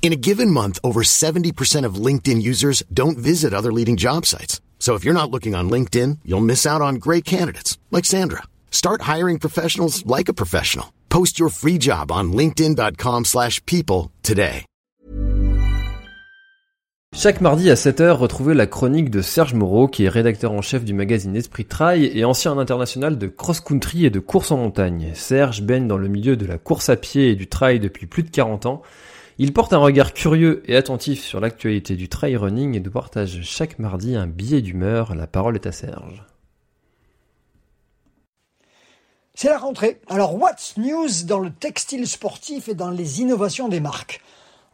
In a given month, over 70% of LinkedIn users don't visit other leading job sites. So if you're not looking on LinkedIn, you'll miss out on great candidates like Sandra. Start hiring professionals like a professional. Post your free job on linkedin.com/people today. Chaque mardi à 7h, retrouvez la chronique de Serge Moreau, qui est rédacteur en chef du magazine Esprit Trail et ancien international de cross-country et de course en montagne. Serge baigne dans le milieu de la course à pied et du trail depuis plus de 40 ans. Il porte un regard curieux et attentif sur l'actualité du trail running et nous partage chaque mardi un billet d'humeur. La parole est à Serge. C'est la rentrée. Alors, what's news dans le textile sportif et dans les innovations des marques?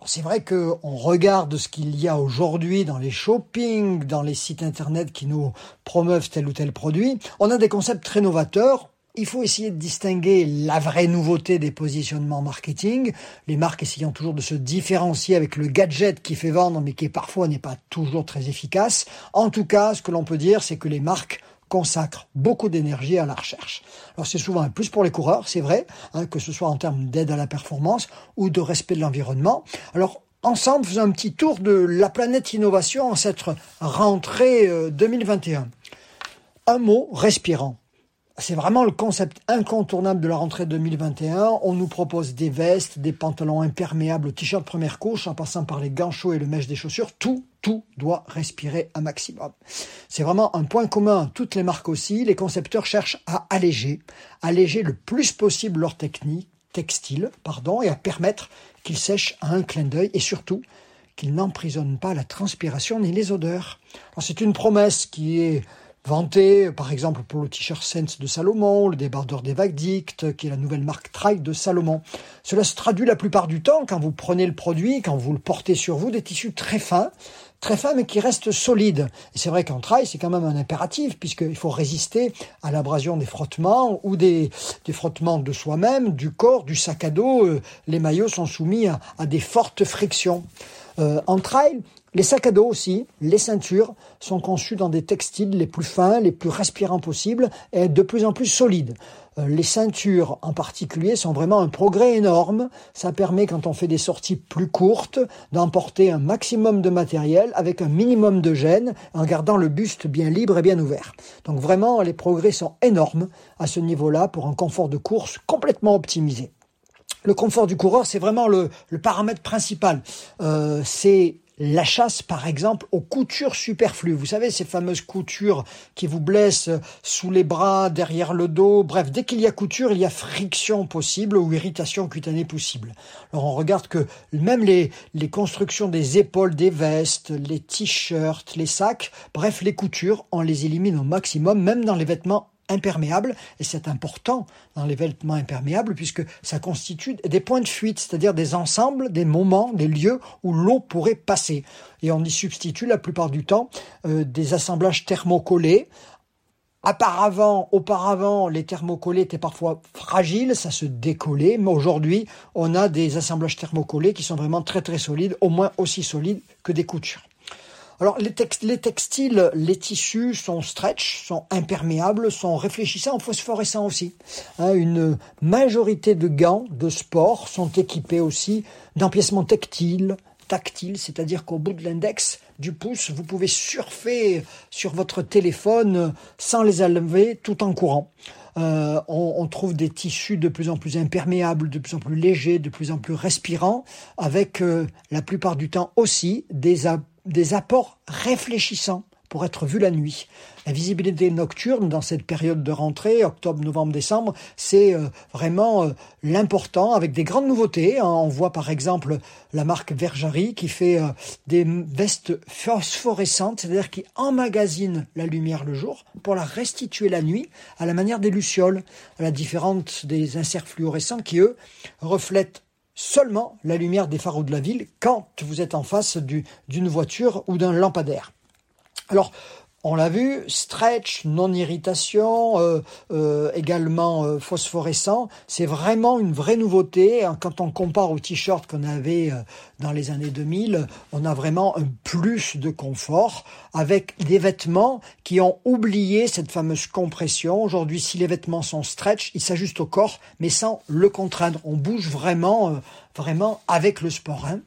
C'est vrai qu'on regarde ce qu'il y a aujourd'hui dans les shopping, dans les sites internet qui nous promeuvent tel ou tel produit. On a des concepts très novateurs. Il faut essayer de distinguer la vraie nouveauté des positionnements marketing, les marques essayant toujours de se différencier avec le gadget qui fait vendre mais qui parfois n'est pas toujours très efficace. En tout cas, ce que l'on peut dire, c'est que les marques consacrent beaucoup d'énergie à la recherche. Alors c'est souvent un plus pour les coureurs, c'est vrai, hein, que ce soit en termes d'aide à la performance ou de respect de l'environnement. Alors ensemble, faisons un petit tour de la planète innovation en cette rentrée euh, 2021. Un mot, respirant. C'est vraiment le concept incontournable de la rentrée 2021. On nous propose des vestes, des pantalons imperméables, t-shirt première couche, en passant par les gants chauds et le mèche des chaussures. Tout, tout doit respirer un maximum. C'est vraiment un point commun. Toutes les marques aussi. Les concepteurs cherchent à alléger, alléger le plus possible leur technique, textile, pardon, et à permettre qu'ils sèchent à un clin d'œil et surtout qu'ils n'emprisonnent pas la transpiration ni les odeurs. C'est une promesse qui est vanté, par exemple pour le t-shirt Sense de Salomon, le débardeur des vagues Dict, qui est la nouvelle marque Trail de Salomon. Cela se traduit la plupart du temps, quand vous prenez le produit, quand vous le portez sur vous, des tissus très fins, très fins mais qui restent solides. Et c'est vrai qu'en trail, c'est quand même un impératif, puisqu'il faut résister à l'abrasion des frottements ou des, frottements de soi-même, du corps, du sac à dos. Euh, Les maillots sont soumis à, à des fortes frictions. Euh, en trail, les sacs à dos aussi, les ceintures sont conçus dans des textiles les plus fins, les plus respirants possibles et de plus en plus solides. Euh, Les ceintures en particulier sont vraiment un progrès énorme. Ça permet quand on fait des sorties plus courtes d'emporter un maximum de matériel avec un minimum de gêne en gardant le buste bien libre et bien ouvert. Donc vraiment les progrès sont énormes à ce niveau-là pour un confort de course complètement optimisé. Le confort du coureur, c'est vraiment le, le paramètre principal. Euh, c'est la chasse, par exemple, aux coutures superflues. Vous savez, ces fameuses coutures qui vous blessent sous les bras, derrière le dos. Bref, dès qu'il y a couture, il y a friction possible ou irritation cutanée possible. Alors, on regarde que même les, les constructions des épaules, des vestes, les t-shirts, les sacs, bref, les coutures, on les élimine au maximum, même dans les vêtements imperméables, et c'est important dans les vêtements imperméables puisque ça constitue des points de fuite, c'est-à-dire des ensembles, des moments, des lieux où l'eau pourrait passer. Et on y substitue la plupart du temps euh, des assemblages thermocollés. Auparavant, auparavant, les thermocollés étaient parfois fragiles, ça se décollait, mais aujourd'hui, on a des assemblages thermocollés qui sont vraiment très très solides, au moins aussi solides que des coutures. Alors les, tex- les textiles, les tissus sont stretch, sont imperméables, sont réfléchissants, phosphorescents aussi. Hein, une majorité de gants de sport sont équipés aussi d'empiècements tactiles, tactiles, c'est-à-dire qu'au bout de l'index du pouce, vous pouvez surfer sur votre téléphone sans les enlever tout en courant. Euh, on, trouve des tissus de plus en plus imperméables, de plus en plus légers, de plus en plus respirants, avec euh, la plupart du temps aussi des, des apports réfléchissants pour être vu la nuit. La visibilité nocturne dans cette période de rentrée, octobre, novembre, décembre, c'est euh, vraiment euh, l'important avec des grandes nouveautés. hein. On voit par exemple la marque Verjari qui fait euh, des vestes phosphorescentes, c'est-à-dire qui emmagasinent la lumière le jour pour la restituer la nuit à la manière des lucioles, à la différence des inserts fluorescents qui, eux, reflètent seulement la lumière des phares de la ville quand vous êtes en face d'une voiture ou d'un lampadaire. Alors, on l'a vu, stretch, non-irritation, euh, euh, également euh, phosphorescent, c'est vraiment une vraie nouveauté. Hein, quand on compare au t-shirt qu'on avait dans les années 2000, on a vraiment un plus de confort avec des vêtements qui ont oublié cette fameuse compression. Aujourd'hui, si les vêtements sont stretch, ils s'ajustent au corps, mais sans le contraindre. On bouge vraiment vraiment avec le sport. Hein.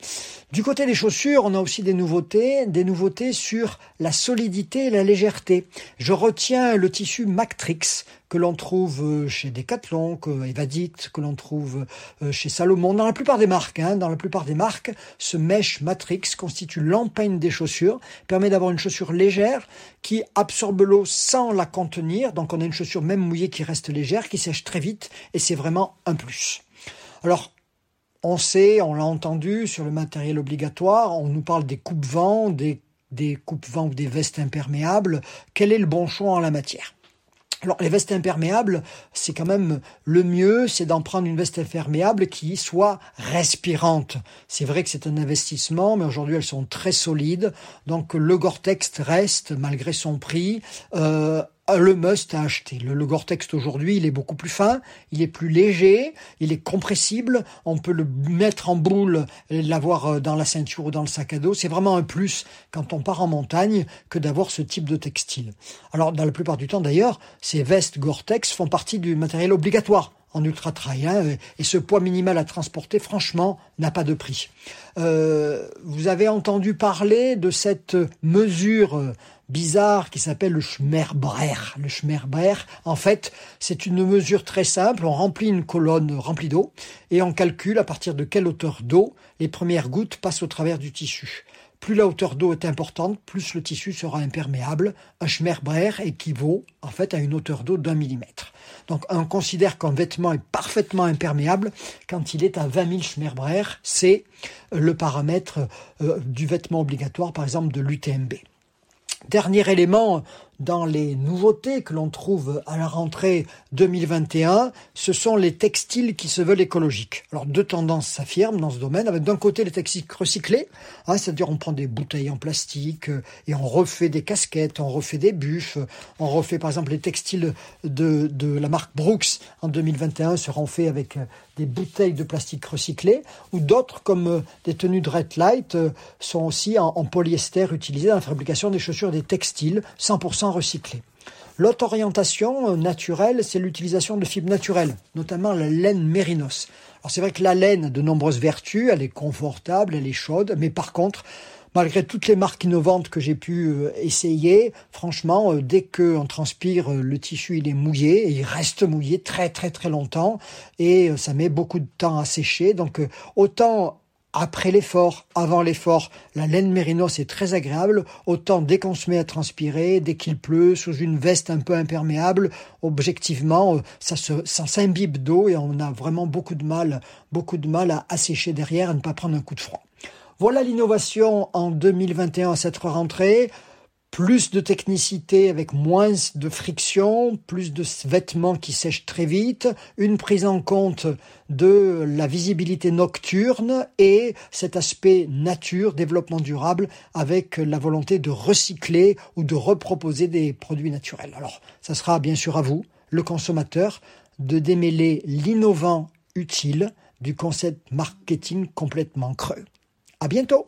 Du côté des chaussures, on a aussi des nouveautés, des nouveautés sur la solidité et la légèreté. Je retiens le tissu Mactrix que l'on trouve euh, chez Decathlon, que Evadit, que l'on trouve euh, chez Salomon, dans la plupart des marques. Hein, dans la plupart des marques, ce mesh Matrix constitue l'empeigne des chaussures, permet d'avoir une chaussure légère qui absorbe l'eau sans la contenir. Donc on a une chaussure même mouillée qui reste légère, qui sèche très vite, et c'est vraiment un plus. Alors on sait, on l'a entendu sur le matériel obligatoire, on nous parle des coupes-vents, des, des coupes-vents ou des vestes imperméables. Quel est le bon choix en la matière? Alors les vestes imperméables, c'est quand même le mieux, c'est d'en prendre une veste imperméable qui soit respirante. C'est vrai que c'est un investissement, mais aujourd'hui elles sont très solides. Donc le Gore-Tex reste, malgré son prix, euh, le must à acheter. Le, Gore-Tex aujourd'hui, il est beaucoup plus fin, il est plus léger, il est compressible, on peut le mettre en boule l'avoir euh, dans la ceinture ou dans le sac à dos. C'est vraiment un plus quand on part en montagne que d'avoir ce type de textile. Alors, dans la plupart du temps d'ailleurs, ces vestes Gore-Tex font partie du matériel obligatoire en ultra trail. Hein, et ce poids minimal à transporter, franchement, n'a pas de prix. Euh, vous avez entendu parler de cette mesure euh, bizarre qui s'appelle le Schmerbrer. Le Schmerbrer, en fait, c'est une mesure très simple. On remplit une colonne remplie d'eau et on calcule à partir de quelle hauteur d'eau les premières gouttes passent au travers du tissu. Plus la hauteur d'eau est importante, plus le tissu sera imperméable. Un Schmerbrer équivaut en fait à une hauteur d'eau d'un millimètre. Donc on considère qu'un vêtement est parfaitement imperméable quand il est à 20 000 Schmerbrer. C'est le paramètre euh, du vêtement obligatoire, par exemple de l'UTMB. Dernier élément dans les nouveautés que l'on trouve à la rentrée 2021, ce sont les textiles qui se veulent écologiques. Alors deux tendances s'affirment dans ce domaine, d'un côté les textiles recyclés, hein, c'est-à-dire on prend des bouteilles en plastique euh, et on refait des casquettes, on refait des bûches, on refait par exemple les textiles de, de la marque Brooks en 2021 seront faits avec euh, des bouteilles de plastique recyclées, ou d'autres comme euh, des tenues de Red Light sont aussi en, polyester utilisées dans la fabrication des chaussures des textiles 100% recyclés. L'autre orientation euh, naturelle, c'est l'utilisation de fibres naturelles, notamment la laine mérinos. Alors c'est vrai que la laine a de nombreuses vertus, elle est confortable, elle est chaude, mais par contre, malgré toutes les marques innovantes que j'ai pu euh, essayer, franchement, euh, dès qu'on transpire, le tissu il est mouillé, il reste mouillé très très très longtemps, et ça met beaucoup de temps à sécher. Donc autant après l'effort, avant l'effort, la laine mérinos est très agréable, autant dès qu'on se met à transpirer, dès qu'il pleut, sous une veste un peu imperméable, objectivement, euh, ça s'imbibe d'eau et on a vraiment beaucoup de mal, beaucoup de mal à assécher derrière et ne pas prendre un coup de froid. Voilà l'innovation en 2021 à cette rentrée plus de technicité avec moins de friction, plus de vêtements qui sèchent très vite, une prise en compte de la visibilité nocturne et cet aspect nature, développement durable avec la volonté de recycler ou de reproposer des produits naturels. Alors, ça sera bien sûr à vous, le consommateur, de démêler l'innovant utile du concept marketing complètement creux. À bientôt!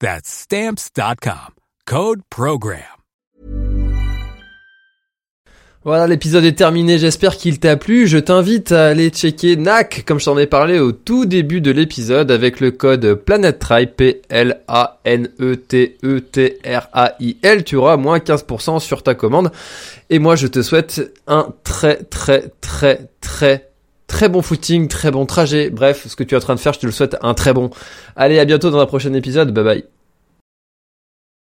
That's Stamps.com. Code PROGRAM. Voilà, l'épisode est terminé, j'espère qu'il t'a plu. Je t'invite à aller checker NAC, comme je t'en ai parlé au tout début de l'épisode, avec le code PLANETRAIL, P-L-A-N-E-T-E-T-R-A-I-L. Tu auras moins 15% sur ta commande. Et moi, je te souhaite un très, très, très, très, très bon footing, très bon trajet. Bref, ce que tu es en train de faire, je te le souhaite un très bon. Allez, à bientôt dans un prochain épisode. Bye bye.